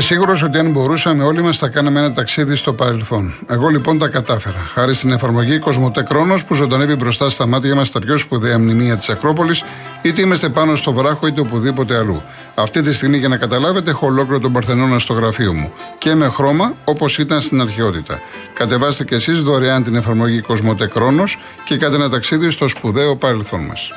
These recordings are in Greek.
Είμαι σίγουρος ότι αν μπορούσαμε όλοι μας θα κάναμε ένα ταξίδι στο παρελθόν. Εγώ λοιπόν τα κατάφερα. Χάρη στην εφαρμογή Κοσμοτέ Κρόνος που ζωντανεύει μπροστά στα μάτια μας τα πιο σπουδαία μνημεία της Ακρόπολης, είτε είμαστε πάνω στο βράχο είτε οπουδήποτε αλλού. Αυτή τη στιγμή, για να καταλάβετε, έχω ολόκληρο τον Παρθενώνα στο γραφείο μου. Και με χρώμα όπως ήταν στην αρχαιότητα. Κατεβάστε κι εσείς δωρεάν την εφαρμογή Κοσμοτέ Κρόνος και κάντε ένα ταξίδι στο σπουδαίο παρελθόν μας.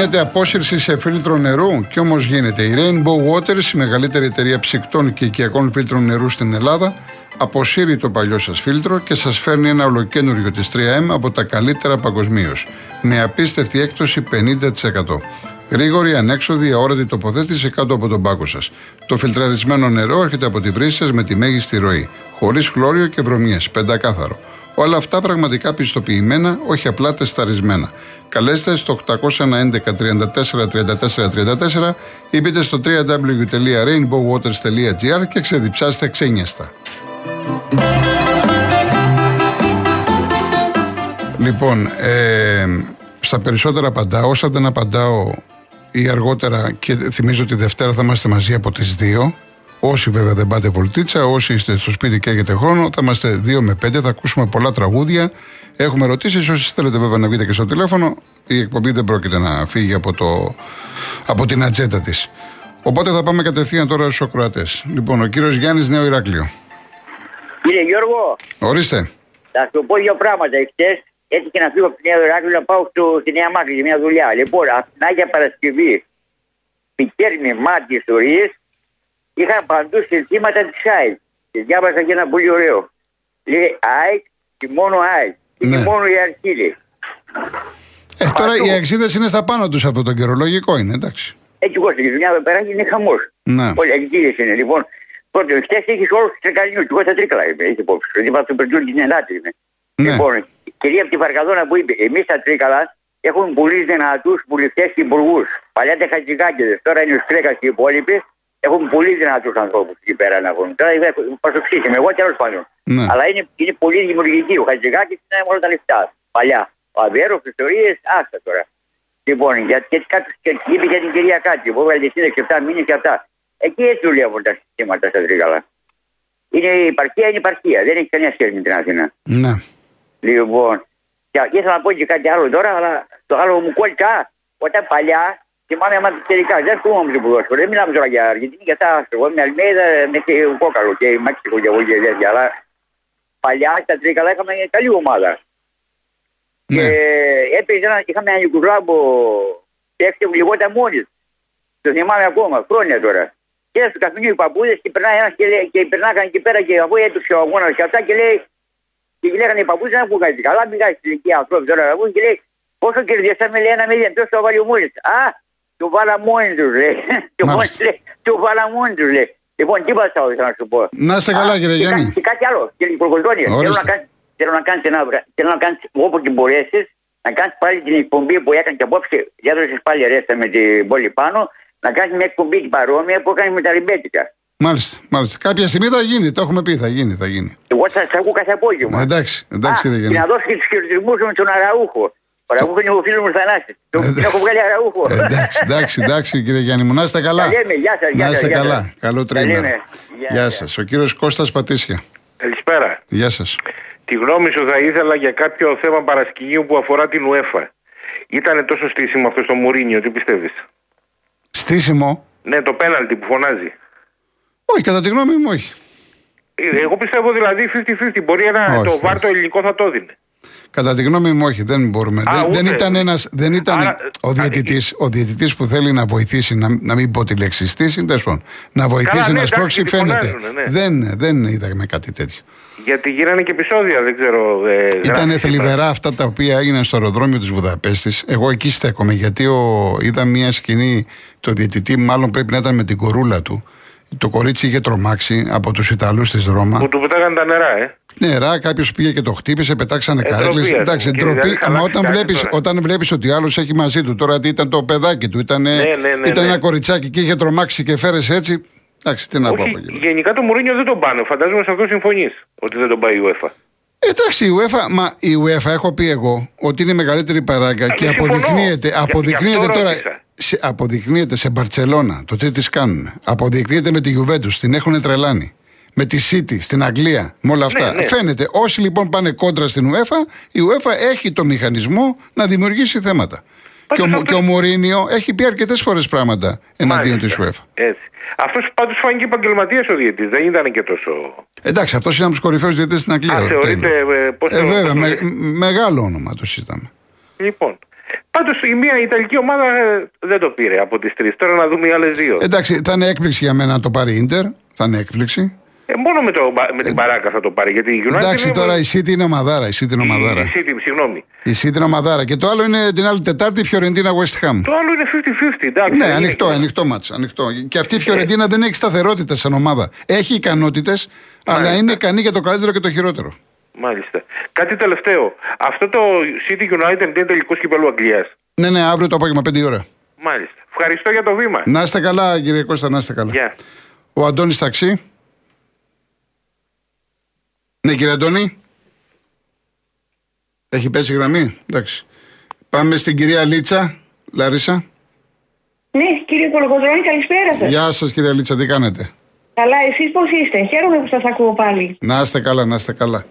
Γίνεται απόσυρση σε φίλτρο νερού και όμως γίνεται. Η Rainbow Waters, η μεγαλύτερη εταιρεία ψυκτών και οικιακών φίλτρων νερού στην Ελλάδα, αποσύρει το παλιό σας φίλτρο και σας φέρνει ένα ολοκένουργιο της 3M από τα καλύτερα παγκοσμίως. Με απίστευτη έκπτωση 50%. Γρήγορη, ανέξοδη, αόρατη τοποθέτηση κάτω από τον πάκο σας. Το φιλτραρισμένο νερό έρχεται από τη βρύση σας με τη μέγιστη ροή. Χωρίς χλώριο και βρωμιές. Πεντακάθαρο. Όλα αυτά πραγματικά πιστοποιημένα, όχι απλά τεσταρισμένα. Καλέστε στο 811 34 34 34 ή μπείτε στο www.rainbowwaters.gr και ξεδιψάστε ξένιαστα. Λοιπόν, ε, στα περισσότερα απαντάω. Όσα δεν απαντάω ή αργότερα και θυμίζω ότι Δευτέρα θα είμαστε μαζί από τις 2 Όσοι βέβαια δεν πάτε βολτίτσα, όσοι είστε στο σπίτι και έχετε χρόνο, θα είμαστε 2 με 5, θα ακούσουμε πολλά τραγούδια. Έχουμε ερωτήσεις. Όσοι θέλετε βέβαια να βγείτε και στο τηλέφωνο, η εκπομπή δεν πρόκειται να φύγει από, το, από την ατζέτα της. Οπότε θα πάμε κατευθείαν τώρα στους ακροατές. Λοιπόν, ο κύριος Γιάννης Νέο Ηράκλειο. Κύριε Γιώργο. Ορίστε. Θα σου πω δύο πράγματα. Εχθέ έτυχε να φύγω από την Νέα Ηράκλειο να πάω στο, στη Νέα Μάκρη για μια δουλειά. Λοιπόν, από την Άγια Παρασκευή πηγαίνει μάτι ιστορίες είχαν παντού συνθήματα της ΑΕΚ. Και διάβασα και ένα πολύ ωραίο. Λέει ΑΕΚ και μόνο ΑΕΚ. Ναι. Και μόνο η αρχή λέει. Ε, τώρα οι αξίδε είναι στα πάνω τους αυτό το καιρό. Λογικό είναι, εντάξει. Έτσι, εγώ στην δουλειά εδώ πέρα είναι χαμός. Ναι. Όλοι αξίδε είναι. Λοιπόν, πρώτον, χτε έχεις όλους τους τρικαλινιού. Εγώ στα τρίκαλα είμαι, έχεις υπόψη. Δηλαδή, από το περτζούρι την Ελλάδα είμαι. Ναι. Λοιπόν, κυρία από τη Βαρκαδόνα που είπε, εμείς τα τρίκαλα έχουμε πολύ δυνατούς βουλευτέ και υπουργούς. Παλιά τα χατζικάκιδε, τώρα είναι ο Στρέκας και οι υπόλοιποι έχουν πολύ δυνατούς ανθρώπους εκεί πέρα να βγουν. Τώρα προσοξήσαμε, εγώ τέλο πάντων. Ναι. Αλλά είναι, είναι πολύ δημιουργική. Ο Χατζηγάκης είναι μόνο τα λεφτά. Παλιά. Ο Αβέρος, ιστορίες, άστα τώρα. Λοιπόν, γιατί και κάτι είπε για την κυρία Κάτι, που έβαλε σύνταξη 7 μήνες και αυτά. Εκεί έτσι δουλεύουν τα συστήματα στα Τρίγαλα. Είναι η υπαρχία, είναι η υπαρχία. Δεν έχει καμία σχέση με την Αθήνα. Ναι. Λοιπόν, και ήθελα να πω και κάτι άλλο τώρα, αλλά το άλλο μου κόλλησα όταν παλιά Θυμάμαι άμα τελικά δεν θυμάμαι το ποδόσφαιρο. Δεν μιλάμε τώρα για Αργεντινή, για τα εγώ με Αλμέδα, με και Κόκαλος και Μαξικό και εγώ και τέτοια. Αλλά παλιά στα τρίκαλα είχαμε καλή ομάδα. Ναι. Και έπαιζε ένα, είχαμε ένα Ιουγκοσλάβο παίχτη που λιγόταν μόλις. Το θυμάμαι ακόμα, χρόνια τώρα. Και στο καφενείο οι παππούδες και περνάει ένας και, λέει, και περνάγαν εκεί πέρα και αφού έτουξε ο αγώνας και αυτά και λέει. Και λέγανε οι παππούδες να βγουν κάτι καλά, μιλάει στην ηλικία ανθρώπου τώρα και λέει πόσο κερδίσαμε λέει ένα μίλια, ποιο το βάλει ο μόλις. Α, του βάλα μόνοι του, λέει. Του βάλα μόνοι του, λέει. Λοιπόν, τι πάσα ήθελα να σου πω. Να είστε καλά, κύριε Γιάννη. Και κάτι άλλο, κύριε Προκολτώνη. Θέλω να κάνει ένα θέλω να κάνεις όπου και μπορέσει να κάνει πάλι την εκπομπή που έκανε και απόψε. Διάδοσε πάλι ρέστα με την πόλη πάνω. Να κάνει μια εκπομπή παρόμοια που έκανε με τα ριμπέτικα. Μάλιστα, μάλιστα. Κάποια στιγμή θα γίνει, το έχουμε πει, θα γίνει, θα γίνει. Εγώ θα σα ακούω κάθε απόγευμα. Ε, εντάξει, εντάξει, Α, Και να δώσει και του χαιρετισμού με τον Αραούχο. Αραούχο είναι ο φίλο μου Θανάση. Τον έχω βγάλει Αραούχο. Εντάξει, εντάξει, εντάξει κύριε Γιάννη μου, να είστε καλά. Να είστε καλά. Καλό τρίμηνο. Γεια σας. Ο κύριος Κώστας Πατήσια. Καλησπέρα. Γεια σας. Τη γνώμη σου θα ήθελα για κάποιο θέμα παρασκηνίου που αφορά την UEFA. Ήταν τόσο στήσιμο αυτό στο Μουρίνιο, τι πιστεύεις; Στήσιμο; Ναι, το πέναλτι που φωνάζει. Όχι, κατά τη γνώμη μου, όχι. Ε, εγώ πιστεύω δηλαδή 50-50. Μπορεί ένα, το βάρ το ελληνικό θα το δίνει. Κατά τη γνώμη μου, όχι, δεν μπορούμε. Α, δεν, δεν, ήταν ένας, δεν ήταν Άρα, ο διαιτητής, ο διαιτητής που θέλει να βοηθήσει, να, να μην πω τη λέξη στήση, να βοηθήσει Καλά, ναι, να σπρώξει, φαίνεται. Ναι. Δεν, δεν είδαμε κάτι τέτοιο. Γιατί γίνανε και επεισόδια, δεν ξέρω. Ε, ήταν θλιβερά αυτά τα οποία έγιναν στο αεροδρόμιο της Βουδαπέστης. Εγώ εκεί στέκομαι, γιατί ο, είδα μια σκηνή, το διαιτητή μάλλον πρέπει να ήταν με την κορούλα του. Το κορίτσι είχε τρομάξει από τους Ιταλούς της Ρώμα. Που του πετάγανε τα νερά, ε. Νερά, κάποιος πήγε και το χτύπησε, πετάξανε ε, καρέκλες. Εντάξει, ντροπή. Αλλά όταν βλέπει όταν βλέπεις ότι ο άλλος έχει μαζί του τώρα, τι ήταν το παιδάκι του, ήταν, ναι, ναι, ναι, ήταν ένα κοριτσάκι και είχε τρομάξει και φέρεσε έτσι. Εντάξει, τι να πω Γενικά το Μουρίνιο δεν τον πάνε. Φαντάζομαι σε αυτό συμφωνείς ότι δεν τον πάει η UEFA. Ε, Εντάξει, η UEFA, μα η UEFA έχω πει εγώ ότι είναι η μεγαλύτερη παράγκα και συμφωνώ. αποδεικνύεται, Γι' αποδεικνύεται αυτό τώρα. ρώτησα. Σε, αποδεικνύεται σε Μπαρσελόνα το τι της κάνουν. Αποδεικνύεται με τη Juventus, την έχουν τρελάνει. Με τη City στην Αγγλία, με όλα αυτά. ναι. Φαίνεται. Όσοι λοιπόν πάνε κόντρα στην UEFA, η UEFA έχει το μηχανισμό να δημιουργήσει θέματα. Και ο, αυτό- και ο Μωρίνιο έχει πει αρκετές φορές πράγματα εναντίον της Μάλιστα. UEFA. Έτσι. Αυτός πάντως φάνηκε επαγγελματίας ο διαιτητής. Δεν ήταν και τόσο. Εντάξει, αυτός είναι από τους κορυφαίους διαιτητές στην Αγγλία. Α, ο θεωρείται. Taylor. Ε, πώς Ε, το- βέβαια, πώς το με- λέει. μεγάλο όνομα το συζητάμε. Λοιπόν. Πάντως η μία Ιταλική ομάδα ε, δεν το πήρε από τις τρεις. Τώρα να δούμε οι άλλες δύο. Εντάξει, θα είναι έκπληξη για μένα να το πάρει η Ιντερ. Θα είναι έκπληξη. Ε, μόνο με, το, με την παράκα θα το πάρει. Γιατί η United. Εντάξει, είναι- τώρα η City είναι ομαδάρα. Η City είναι η- ομαδάρα. Η City, συγγνώμη. Η City είναι ομαδάρα. Και το άλλο είναι την άλλη Τετάρτη η Φιωρεντίνα West Ham. Το άλλο είναι 50-50. Εντάξει, Ναι, δεν ανοιχτό, είναι- ανοιχτό μάτς, ανοιχτό. Και αυτή η Φιωρεντίνα δεν έχει σταθερότητα σαν ομάδα. Έχει ικανότητες, αλλά Μάλιστα. είναι ικανή για το καλύτερο και το χειρότερο. Μάλιστα. Κάτι τελευταίο. Αυτό το City United είναι τελικός κυπέλου Αγγλίας. Ναι, ναι, αύριο το απόγευμα 5 η ώρα. Μάλιστα. Ευχαριστώ για το βήμα. Να είστε καλά, κύριε Κώστα, να είστε καλά. Γεια. Ο Αντώνης Ταξί. Ναι, κύριε Αντώνη. Έχει πέσει η γραμμή. Εντάξει. Πάμε στην κυρία Λίτσα. Λαρίσα. Ναι, κύριε Κολοκοτρώνη, καλησπέρα σας. Γεια σας κυρία Λίτσα, τι κάνετε; Καλά, εσείς πώς είστε; Χαίρομαι που σας ακούω πάλι. Να είστε καλά, να είστε καλά.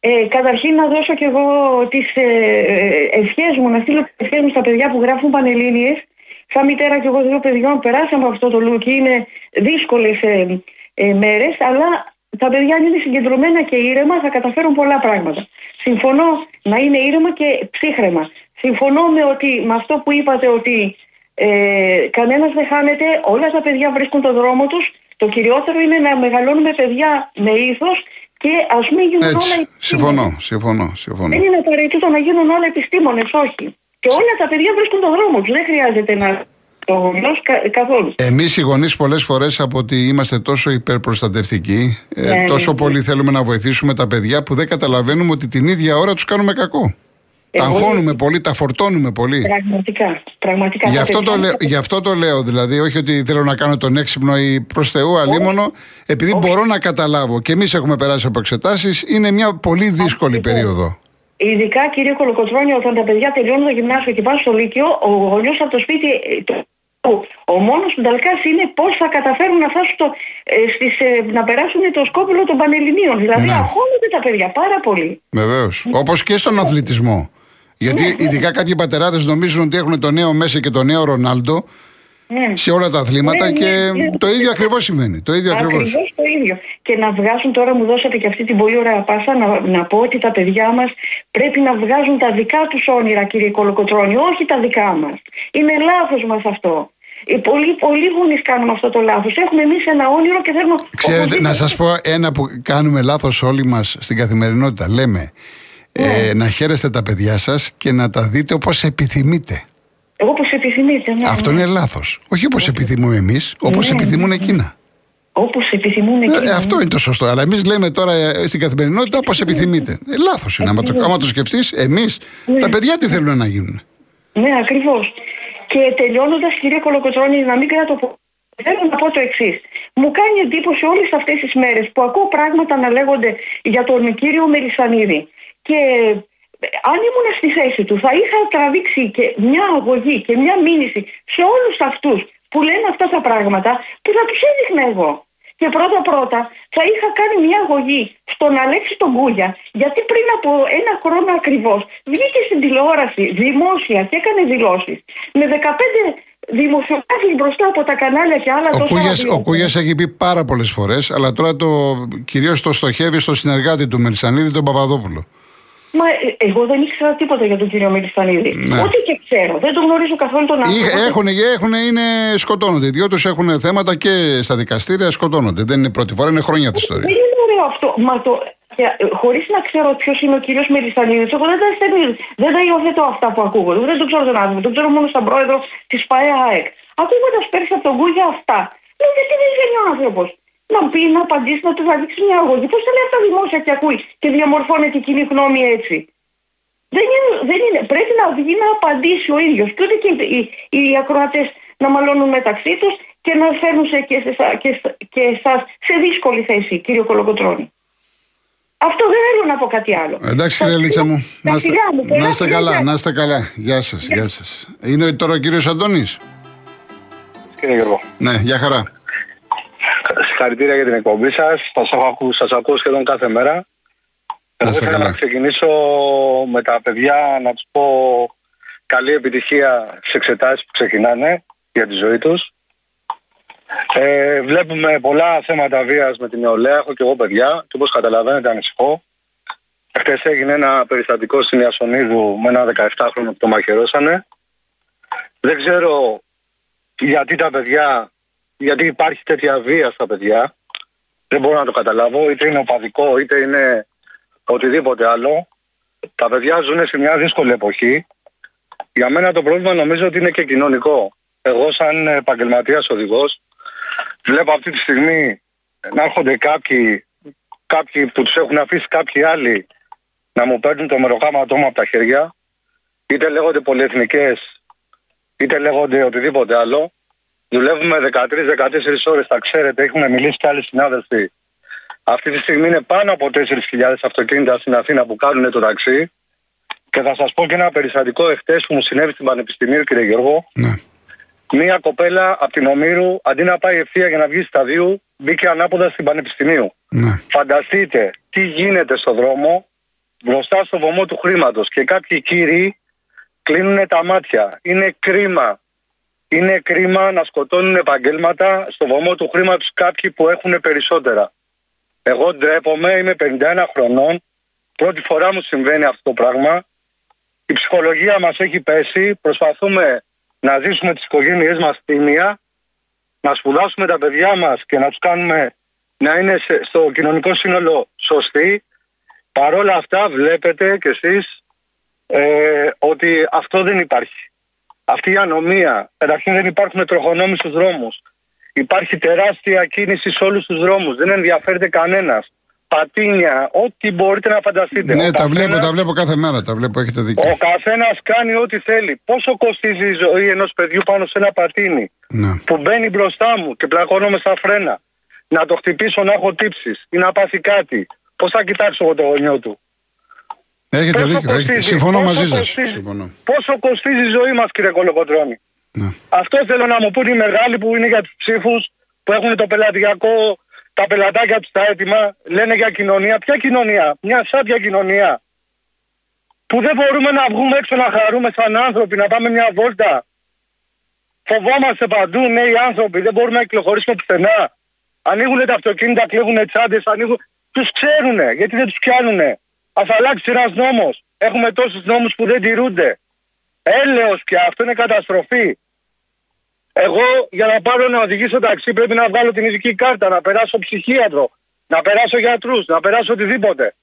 Ε, καταρχήν να δώσω κι εγώ τις ε, ευχές μου, να στείλω τις ευχές μου στα παιδιά που γράφουν πανελλήνιες. Σαν μητέρα κι εγώ δύο παιδιών περάσαμε από αυτό το λούκι. Είναι δύσκολες ε, ε, μέρες, αλλά τα παιδιά αν είναι συγκεντρωμένα και ήρεμα θα καταφέρουν πολλά πράγματα. Συμφωνώ να είναι ήρεμα και ψύχρεμα. Συμφωνώ με, ότι, με αυτό που είπατε ότι ε, κανένας δεν χάνεται, όλα τα παιδιά βρίσκουν τον δρόμο τους. Το κυριότερο είναι να μεγαλώνουμε παιδιά με ήθος και ας μην γίνουν όλα Έτσι, επιστήμονες. συμφωνώ, συμφωνώ, συμφωνώ. Δεν είναι απαραίτητο να γίνουν όλα επιστήμονες, όχι. Και όλα τα παιδιά βρίσκουν τον δρόμο τους. Δεν χρειάζεται να το γονιός κα, καθόλου. Εμείς οι γονείς πολλές φορές από ότι είμαστε τόσο υπερπροστατευτικοί, ε, Ναι, ναι, τόσο ναι. πολύ θέλουμε να βοηθήσουμε τα παιδιά που δεν καταλαβαίνουμε ότι την ίδια ώρα τους κάνουμε κακό. Τα Εγώ- αγχώνουμε πολύ, τα φορτώνουμε πολύ. Πραγματικά. πραγματικά Γι' τα αυτό, το παιδιά- λέω, γι' αυτό το λέω, δηλαδή, όχι ότι θέλω να κάνω τον έξυπνο ή προς Θεού αλίμονο, επειδή μπορώ να καταλάβω και εμείς έχουμε περάσει από εξετάσεις, είναι μια πολύ δύσκολη Ακριβώς. περίοδο. Ειδικά, κύριε Κολοκοτρώνη, όταν τα παιδιά τελειώνουν το γυμνάσιο και πάνε στο Λύκειο, ο γονιός από το σπίτι. Ε, το- Ο μόνος του νταλκά είναι πώς θα καταφέρουν να, φτάσουν στο, ε, στις, ε, να περάσουν το σκόπελο των Πανελληνίων. Δηλαδή, Ναι. αγχώνονται τα παιδιά πάρα πολύ. Βεβαίως. Όπως και στον αθλητισμό. Γιατί Ναι, ναι. ειδικά κάποιοι πατεράδες νομίζουν ότι έχουν το νέο Μέση και το νέο Ρονάλντο Ναι. σε όλα τα αθλήματα Ναι, ναι, και ναι. το ίδιο ακριβώς συμβαίνει. Το ίδιο ακριβώς. Ακριβώς το ίδιο. Και να βγάζουν τώρα, μου δώσατε και αυτή την πολύ ωραία πάσα, να, να πω ότι τα παιδιά μας πρέπει να βγάζουν τα δικά τους όνειρα, κύριε Κολοκοτρώνη, όχι τα δικά μας. Είναι λάθος μας αυτό. Οι πολλοί, πολλοί γονείς κάνουν αυτό το λάθος. Έχουμε εμείς ένα όνειρο και θέλουμε. Ξέρετε, να οπωσδήποτε- σας πω ένα που κάνουμε λάθος όλοι μας στην καθημερινότητα. Λέμε Ναι. ε, να χαίρεστε τα παιδιά σας και να τα δείτε όπως επιθυμείτε. Όπως επιθυμείτε. Ναι, Αυτό ναι. είναι λάθος. Όχι όπως επιθυμούμε εμείς, όπως Ναι, επιθυμούν ναι, εκείνα. Όπως επιθυμούν Ε, εκείνοι. αυτό είναι το σωστό. Αλλά εμείς λέμε τώρα ε, στην καθημερινότητα όπως επιθυμείτε. Ε, λάθος είναι. Άμα το, άμα το σκεφτείς, εμείς Ναι. τα παιδιά τι θέλουν να γίνουν; Ναι, ακριβώς. Και τελειώνοντας, κύριε Κολοκοτρώνη, να μην κρατώ. πο- Θέλω να πω το εξής. Μου κάνει εντύπωση όλες αυτές τις μέρες που ακούω πράγματα να λέγονται για τον κύριο Μελισανίδη. Και ε, αν ήμουν στη θέση του, θα είχα τραβήξει και μια αγωγή και μια μήνυση σε όλους αυτούς που λένε αυτά τα πράγματα που θα τους έδειχνα εγώ. Και πρώτα πρώτα θα είχα κάνει μια αγωγή στον Αλέξη τον Κούλια, γιατί πριν από ένα χρόνο ακριβώς βγήκε στην τηλεόραση δημόσια και έκανε δηλώσεις με 15 δημοσιογράφοι μπροστά από τα κανάλια και άλλα Ο τόσα Κούγιας, ο ραδιόφωνα. Κούγιας έχει πει πάρα πολλές φορές, αλλά τώρα το κυρίως το στοχεύει στο συνεργάτη του Μελισανίδη, τον Παπαδόπουλο. Μα ε, εγώ δεν ήξερα τίποτα για τον κύριο Μελισανίδη. Ναι. Ό,τι και ξέρω. Δεν τον γνωρίζω καθόλου τον άνθρωπο. Έχουν, έχουν, είναι, σκοτώνονται. Οι δυο τους έχουν θέματα και στα δικαστήρια σκοτώνονται. Δεν είναι πρώτη φορά, είναι χρόνια αυτή η ιστορία. Δεν είναι ωραίο αυτό. Μα το, Χωρίς να ξέρω ποιος είναι ο κύριος Μελισανίδη, εγώ δεν τα στέλνω. Δεν τα υιοθετώ αυτά που ακούγονται. Δεν τον ξέρω τον άνθρωπο. Τον ξέρω μόνο σαν πρόεδρο της ΠαΕ ΑΕΚ. Ακούγοντας πέρσι από τον Κούγια αυτά, λέω γιατί δεν βγαίνει ο άνθρωπος; Να πει, να απαντήσει, να του δείξει μια αγωγή. Πώς τα λέει αυτά δημόσια και ακούει και διαμορφώνεται η κοινή γνώμη έτσι. Δεν είναι, δεν είναι. Πρέπει να βγει να απαντήσει ο ίδιος. Και ούτε και οι, οι, οι ακροατές να μαλώνουν μεταξύ τους και να φέρνουν σε, και, σε, και, και εσά σε δύσκολη θέση, κύριο Κολοκοτρόνη. Αυτό δεν θέλω να πω κάτι άλλο. Εντάξει, Τα ρε Λίτσα μου. τα Να είστε, φιλιά μου, πολλά να είστε φιλιά. καλά, να είστε καλά. Γεια σας, γεια σας. Είναι τώρα ο κύριος Αντώνης. Κύριε Γιώργο, Ναι, γεια χαρά. Συγχαρητήρια για την εκπομπή σας. Σα ακούω, σας ακούω σχεδόν κάθε μέρα. Εγώ είστε ήθελα καλά. να ξεκινήσω με τα παιδιά να τους πω καλή επιτυχία στις εξετάσεις που ξεκινάνε για τη ζωή τους. Ε, βλέπουμε πολλά θέματα βίας με την νεολαία. Έχω και εγώ παιδιά και όπως καταλαβαίνετε ανησυχώ. Χθε έγινε ένα περιστατικό στην Ιασονίδου με ένα 17χρονο που το μαχαιρώσανε. Δεν ξέρω γιατί τα παιδιά, γιατί υπάρχει τέτοια βία στα παιδιά. Δεν μπορώ να το καταλάβω, είτε είναι οπαδικό, είτε είναι οτιδήποτε άλλο. Τα παιδιά ζουν σε μια δύσκολη εποχή. Για μένα το πρόβλημα νομίζω ότι είναι και κοινωνικό. Εγώ σαν επαγγελματίας οδηγός βλέπω αυτή τη στιγμή να έρχονται κάποιοι, κάποιοι που τους έχουν αφήσει κάποιοι άλλοι να μου παίρνουν το μεροκάματό μου από τα χέρια είτε λέγονται πολυεθνικές είτε λέγονται οτιδήποτε άλλο. Δουλεύουμε 13-14 ώρες, τα ξέρετε, έχουν μιλήσει και άλλοι συνάδελφοι. Αυτή τη στιγμή είναι πάνω από 4.000 αυτοκίνητα στην Αθήνα που κάνουν το ταξί. Και θα σας πω και ένα περιστατικό εχθές που μου συνέβη στην Πανεπιστημίου, κύριε Γιώργο. Ναι. Μία κοπέλα από την Ομήρου, αντί να πάει ευθεία για να βγει σταδίου, μπήκε ανάποδα στην Πανεπιστημίου. Ναι. Φανταστείτε τι γίνεται στο δρόμο μπροστά στο βωμό του χρήματος και κάποιοι κύριοι κλείνουν τα μάτια. Είναι κρίμα. Είναι κρίμα να σκοτώνουν επαγγέλματα στο βωμό του χρήματος κάποιοι που έχουν περισσότερα. Εγώ ντρέπομαι, είμαι 51 χρονών. Πρώτη φορά μου συμβαίνει αυτό το πράγμα. Η ψυχολογία μας έχει πέσει. Προσπαθούμε να ζήσουμε τις οικογένειές μας τίμια, να σπουδάσουμε τα παιδιά μας και να τους κάνουμε να είναι σε- στο κοινωνικό σύνολο σωστοί. Παρόλα αυτά βλέπετε κι εσείς ε, ότι αυτό δεν υπάρχει. Αυτή η ανομία, καταρχήν δεν υπάρχουν τροχονόμοι στους δρόμους. Υπάρχει τεράστια κίνηση σε όλους τους δρόμους. Δεν ενδιαφέρεται κανένας. Πατίνια, ό,τι μπορείτε να φανταστείτε. Ναι, Ο τα βλέπω, καθένας- τα βλέπω κάθε μέρα. Τα βλέπω, έχετε δίκιο. ο καθένας κάνει ό,τι θέλει. Πόσο κοστίζει η ζωή ενός παιδιού πάνω σε ένα πατίνι Ναι. που μπαίνει μπροστά μου και πλακώνομαι στα φρένα; Να το χτυπήσω να έχω τύψεις ή να πάθει κάτι. Πώς θα κοιτάξω εγώ το γονιό του; Έχετε Πόσο δίκιο. έχετε- κοστίζει, Συμφωνώ πόσο μαζί σας. κοστίζει. Συμφωνώ. Πόσο κοστίζει η ζωή μας, κύριε Κολοκοτρώνη; Ναι. Αυτό θέλω να μου πούν οι μεγάλοι που είναι για τους ψήφους, που έχουν το πελατειακό, τα πελατάκια τους τα έτοιμα, λένε για κοινωνία. Ποια κοινωνία, μια σάπια κοινωνία. Που δεν μπορούμε να βγούμε έξω να χαρούμε σαν άνθρωποι, να πάμε μια βόλτα. Φοβόμαστε παντού νέοι άνθρωποι, δεν μπορούμε να κυκλοφορήσουμε πουθενά. Ανοίγουν τα αυτοκίνητα, κλέβουν τσάντες, ανοίγουν. Τους ξέρουνε, γιατί δεν τους πιάνουνε. Α αλλάξει ένας νόμος. Έχουμε τόσους νόμους που δεν τηρούνται. Έλεος πια, αυτό είναι καταστροφή. Εγώ για να πάρω να οδηγήσω ταξί πρέπει να βγάλω την ειδική κάρτα, να περάσω ψυχίατρο, να περάσω γιατρούς, να περάσω οτιδήποτε.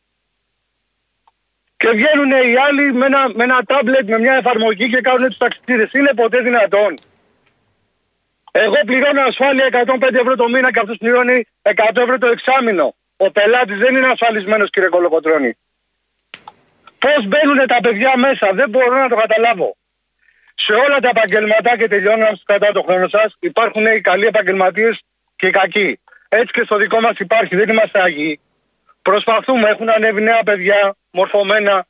Και βγαίνουν οι άλλοι με ένα, με ένα τάμπλετ, με μια εφαρμογή και κάνουν τους ταξιτήρες. Είναι ποτέ δυνατόν. Εγώ πληρώνω ασφάλεια 105 ευρώ το μήνα και αυτός πληρώνει 100 ευρώ το εξάμηνο. Ο πελάτης δεν είναι ασφαλισμένος κύριε Κολοκοτρώνη. Πώς μπαίνουν τα παιδιά μέσα, δεν μπορώ να το καταλάβω. Σε όλα τα επαγγελματά και τελειώνω να σας κρατάω το χρόνο σας, υπάρχουν οι καλοί επαγγελματίες και οι κακοί. Έτσι και στο δικό μας υπάρχει, δεν είμαστε άγιοι. Προσπαθούμε, έχουν ανέβει νέα παιδιά, μορφωμένα.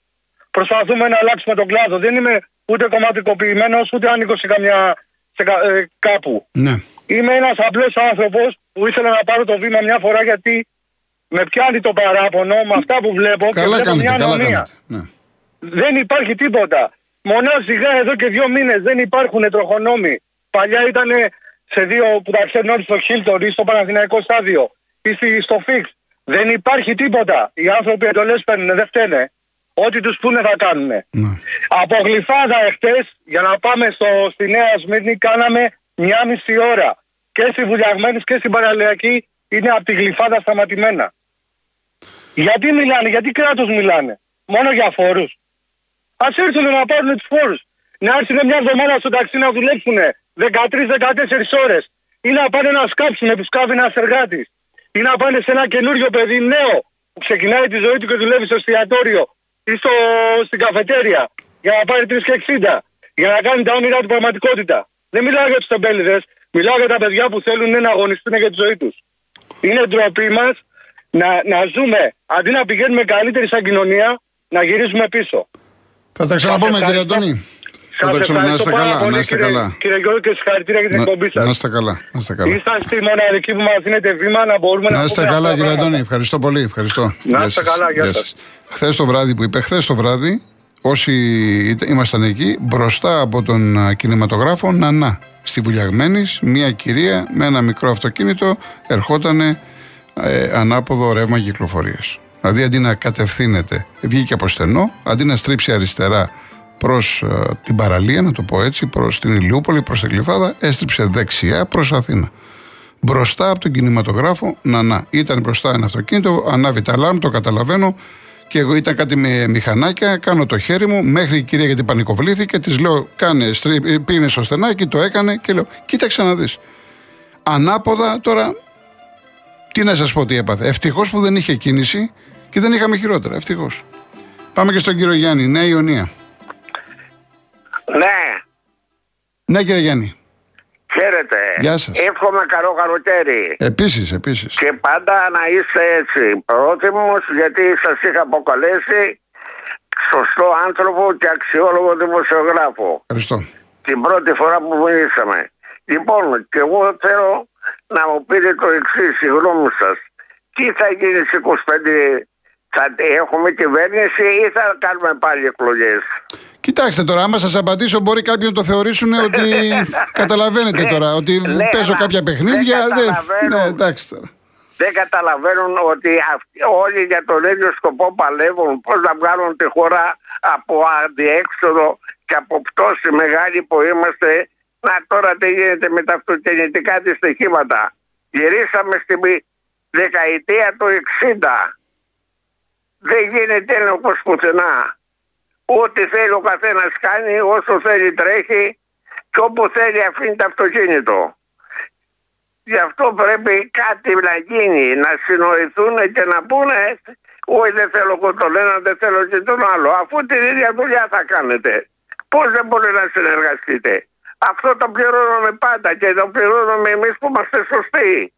Προσπαθούμε να αλλάξουμε τον κλάδο. Δεν είμαι ούτε κομματικοποιημένος, ούτε άνοικο σε καμιά, σε, κα- ε, κάπου. Ναι. Είμαι ένας απλός άνθρωπος που ήθελα να πάρω το βήμα μια φορά γιατί με πιάνει το παράπονο με αυτά που βλέπω και Καλά βλέπω κάνετε, μια καλά ανομία. κάνετε. Ναι. Δεν υπάρχει τίποτα. Μονάζιγα εδώ και δύο μήνες δεν υπάρχουν τροχονόμοι. Παλιά ήταν σε δύο που τα ξέρουν όλοι στο Χίλτον ή στο Παναθηναϊκό στάδιο ή στη- στο Φίξ. Δεν υπάρχει τίποτα. Οι άνθρωποι εντολές παίρνουν, δεν φταίνε. Ό,τι τους πούνε θα κάνουν. Ναι. Από γλυφάδα εχθές για να πάμε στο, στη Νέα Σμύρνη κάναμε μια μισή ώρα. Και στη Βουλιαγμένης και στην Παραλιακή είναι από τη γλυφάδα σταματημένα. Γιατί μιλάνε, γιατί κράτος μιλάνε; Μόνο για φόρους. Α έρθουν να πάρουν τους φόρους. Να έρθουν μια εβδομάδα στο ταξί να δουλέψουν 13-14 ώρες. Ή να πάνε να σκάψουν που σκάβει ένα εργάτη. Ή να πάνε σε ένα καινούριο παιδί νέο που ξεκινάει τη ζωή του και δουλεύει στο εστιατόριο ή στο, στην καφετέρια για να πάρει 3 και 60. Για να κάνει τα όνειρά του πραγματικότητα. Δεν μιλάω για τους τεμπέληδες. Μιλάω για τα παιδιά που θέλουν να αγωνιστούν για τη ζωή τους. Είναι ντροπή μας να, να ζούμε, αντί να πηγαίνουμε καλύτερη σαν κοινωνία, να γυρίζουμε πίσω. Θα τα ξαναπούμε, Σας κύριε ευχαριστώ. Αντώνη. Θα Σας τα ξανα- Να είστε ευχαριστώ πάρα καλά, πολύ, να είστε κύριε- καλά. Κύριε Γιώργο και συγχαρητήρια για την εκπομπή Να, σας. να είστε καλά, να είστε καλά. Είσαστε η μοναδική που μας δίνετε βήμα να μπορούμε να Να είστε πούμε καλά, αυτά τα κύριε πράγματα. Αντώνη. Ευχαριστώ πολύ. Ευχαριστώ. Να είστε καλά, γεια σας. Χθες το βράδυ που είπε, χθες το βράδυ, όσοι ήταν- ήμασταν εκεί, μπροστά από τον α, κινηματογράφο Νανά. Στη Βουλιαγμένης, μια κυρία με ένα μικρό αυτοκίνητο ερχόταν ε, ανάποδο ρεύμα κυκλοφορίας. Δηλαδή αντί να κατευθύνεται, βγήκε από στενό, αντί να στρίψει αριστερά προς την παραλία, να το πω έτσι, προς την Ηλιούπολη, προς την Κλειφάδα, έστριψε δεξιά προς Αθήνα μπροστά από τον κινηματογράφο Νανά. Ήταν μπροστά ένα αυτοκίνητο, ανάβει τα αλάρμ, το καταλαβαίνω. Και εγώ ήταν κάτι με μηχανάκια, κάνω το χέρι μου, μέχρι η κυρία γιατί πανικοβλήθηκε, της λέω: Κάνε, στρι, πίνε στο στενάκι, το έκανε και λέω: Κοίταξε να δεις. Ανάποδα τώρα, τι να σας πω τι έπαθε. Ευτυχώς που δεν είχε κίνηση και δεν είχαμε χειρότερα. Ευτυχώς. Πάμε και στον κύριο Γιάννη, Νέα Ιωνία. Ναι, Ναι, κύριε Γιάννη. χαίρετε. Γεια σας. Εύχομαι καλό καλοκαίρι. Επίσης, επίσης. Και πάντα να είστε έτσι. Πρόθυμος γιατί σας είχα αποκαλέσει σωστό άνθρωπο και αξιόλογο δημοσιογράφο. Ευχαριστώ. Την πρώτη φορά που μιλήσαμε. Λοιπόν, και εγώ θέλω να μου πείτε το εξής, η γνώμη σας. Τι θα γίνει στις 25, θα έχουμε κυβέρνηση ή θα κάνουμε πάλι εκλογές; Κοιτάξτε τώρα, άμα σας απαντήσω, μπορεί κάποιοι να το θεωρήσουν ότι. καταλαβαίνετε τώρα, ότι ναι, παίζω αλλά κάποια παιχνίδια. δεν δεν- καταλαβαίνω. Ναι, εντάξει τώρα. δεν καταλαβαίνουν ότι αυτοί όλοι για τον ίδιο σκοπό παλεύουν. Πώς να βγάλουν τη χώρα από αντιέξοδο και από πτώση μεγάλη που είμαστε. Να τώρα τι γίνεται με τα αυτοκινητικά δυστυχήματα. Γυρίσαμε στην δεκαετία του 60. Δεν γίνεται έλεγχος πουθενά. Ό,τι θέλει ο καθένας κάνει, όσο θέλει τρέχει και όπου θέλει αφήνει το αυτοκίνητο. Γι' αυτό πρέπει κάτι να γίνει, να συνοηθούν και να πούνε όχι δεν θέλω εγώ τον ένα, δεν θέλω και τον άλλο. Αφού την ίδια δουλειά θα κάνετε. Πώς δεν μπορεί να συνεργαστείτε. Αυτό το πληρώνουμε πάντα και το πληρώνουμε εμείς που είμαστε σωστοί.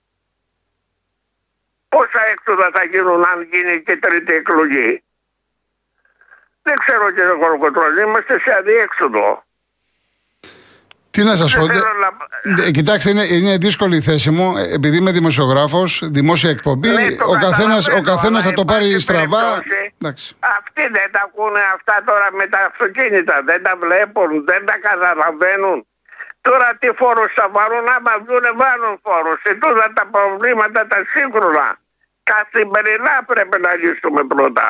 Πόσα έξοδα θα γίνουν αν γίνει και τρίτη εκλογή; Δεν ξέρω κύριε Κολοκοτρώνη, είμαστε σε αδιέξοδο. Τι να σας πω. Δεν θέλω να- Ε, Κοιτάξτε, είναι, είναι δύσκολη η θέση μου. ε, Επειδή είμαι δημοσιογράφος, δημόσια εκπομπή, Ναι, το ο καθένα καταλαβαίνω, ο καθένας θα αλλά το πάρει υπάρχει στραβά. περίπτωση. Εντάξει. Αυτοί δεν τα ακούνε αυτά τώρα με τα αυτοκίνητα. Δεν τα βλέπουν, δεν τα καταλαβαίνουν. Τώρα τι φόρους θα βάλουν, άμα βγουν βάλουν φόρους. Και τούτα τα προβλήματα τα σύγχρονα. Καθημερινά πρέπει να λύσουμε πρώτα.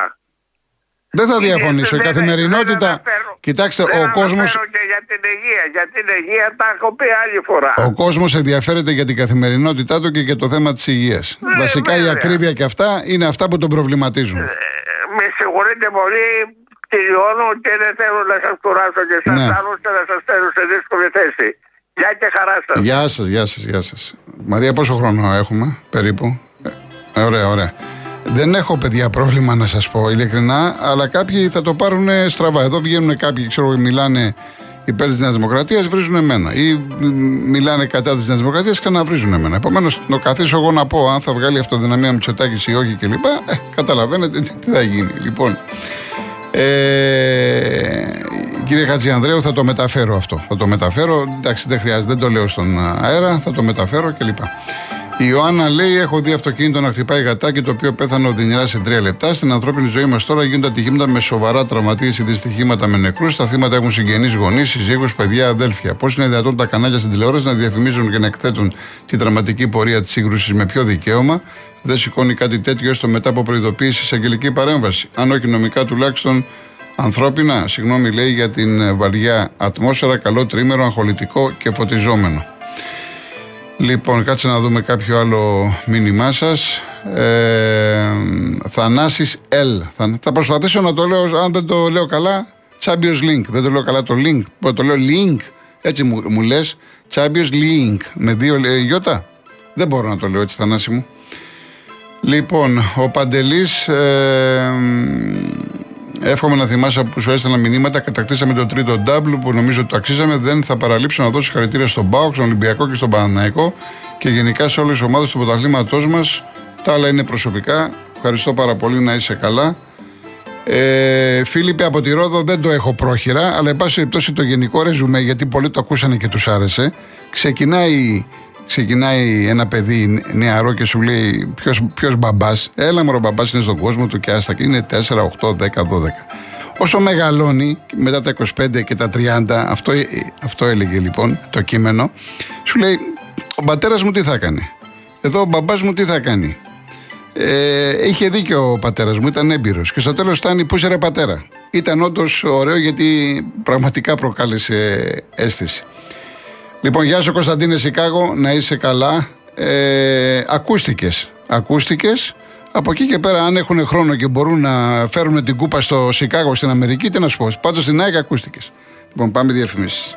Δεν θα διαφωνήσω. Η Δεν- καθημερινότητα. δεν αναφέρω- Κοιτάξτε, δεν ο κόσμο. αναφέρω και για την υγεία. Για την υγεία τα έχω πει άλλη φορά. Ο κόσμος ενδιαφέρεται για την καθημερινότητά του και για το θέμα της υγείας. Ε, Βασικά η βέβαια. ακρίβεια και αυτά είναι αυτά που τον προβληματίζουν. Ε, με συγχωρείτε πολύ, τελειώνω και δεν θέλω να σας κουράσω και σας Ναι. άλλους και να σας φέρω σε δύσκολη θέση. Γεια και χαρά σας. Γεια σας, γεια σας, γεια σας. Μαρία, πόσο χρόνο έχουμε περίπου; Ε, ωραία, ωραία. Δεν έχω παιδιά πρόβλημα να σας πω ειλικρινά, αλλά κάποιοι θα το πάρουν στραβά. Εδώ βγαίνουν κάποιοι, ξέρω εγώ, μιλάνε υπέρ της Νέας Δημοκρατίας, βρίζουν εμένα. Ή μ, μιλάνε κατά της Νέας Δημοκρατίας και ξαναβρίζουν εμένα. Επομένως, το καθίσω εγώ να πω αν θα βγάλει αυτοδυναμία Μητσοτάκης ή όχι κλπ. Ε, καταλαβαίνετε τι, τι θα γίνει. Λοιπόν, ε, κύριε Χατζιανδρέου, θα το μεταφέρω αυτό. Θα το μεταφέρω. Εντάξει, δεν χρειάζεται, δεν το λέω στον αέρα, θα το μεταφέρω κλπ. Η Ιωάννα λέει: Έχω δει αυτοκίνητο να χτυπάει γατάκι το οποίο πέθανε οδυνηρά σε τρία λεπτά. Στην ανθρώπινη ζωή μας τώρα γίνονται ατυχήματα με σοβαρά τραυματίες ή δυστυχήματα με νεκρούς. Τα θύματα έχουν συγγενείς, γονείς, συζύγους, παιδιά, αδέλφια. Πώς είναι δυνατόν τα κανάλια στην τηλεόραση να διαφημίζουν και να εκθέτουν τη δραματική πορεία της σύγκρουσης με ποιο δικαίωμα; Δεν σηκώνει κάτι τέτοιο έστω μετά από προειδοποίηση σε αγγελική παρέμβαση. Αν όχι νομικά τουλάχιστον ανθρώπινα. Συγγνώμη λέει για την ε, βαριά ατμόσφαιρα, καλό τρίμερο, αγχολητικό και φωτιζόμενο. Λοιπόν, κάτσε να δούμε κάποιο άλλο μήνυμά σας. Ε, Θανάσης L. Θα, θα προσπαθήσω να το λέω, αν δεν το λέω καλά, Champions Link. Δεν το λέω καλά το link. Πω, Το λέω link. Έτσι μου, μου λες. Champions Link. Με δύο ε, γιώτα. Δεν μπορώ να το λέω έτσι, Θανάση μου. Λοιπόν, ο Παντελής ε, Εύχομαι να θυμάσαι που σου έστελνα μηνύματα. Κατακτήσαμε το τρίτο double που νομίζω ότι το αξίζαμε. Δεν θα παραλείψω να δώσω χαρακτήρια στον Πάοκ, στον Ολυμπιακό και στον Παναναϊκό και γενικά σε όλες τις ομάδες του πρωταθλήματός μας Τα άλλα είναι προσωπικά. Ευχαριστώ πάρα πολύ να είσαι καλά. Ε, Φίλιππε, από τη Ρόδο δεν το έχω πρόχειρα, αλλά εν πάση περιπτώσει το γενικό ρεζουμέ, γιατί πολλοί το ακούσανε και τους άρεσε. Ξεκινάει, ξεκινάει ένα παιδί νεαρό και σου λέει ποιος μπαμπάς; Έλα, μωρό μπαμπάς είναι στον κόσμο του και άστα και είναι 4, 8, 10, 12. Όσο μεγαλώνει μετά τα 25 και τα 30, αυτό, αυτό έλεγε λοιπόν το κείμενο, σου λέει ο πατέρας μου τι θα κάνει. Εδώ ο μπαμπάς μου τι θα κάνει; Ε, είχε δίκιο ο πατέρας μου, ήταν έμπειρος. Και στο τέλος φτάνει, πού είσαι ρε πατέρα; Ήταν όντως ωραίο γιατί πραγματικά προκάλεσε αίσθηση. Λοιπόν, γεια σου Κωνσταντίνε Σικάγο, να είσαι καλά. Ε, ακούστηκες, ακούστηκες. Από εκεί και πέρα, αν έχουν χρόνο και μπορούν να φέρουν την κούπα στο Σικάγο στην Αμερική, τι να σου πω. Πάντως στην ΑΕΚ ακούστηκες. Λοιπόν, πάμε διαφημίσεις.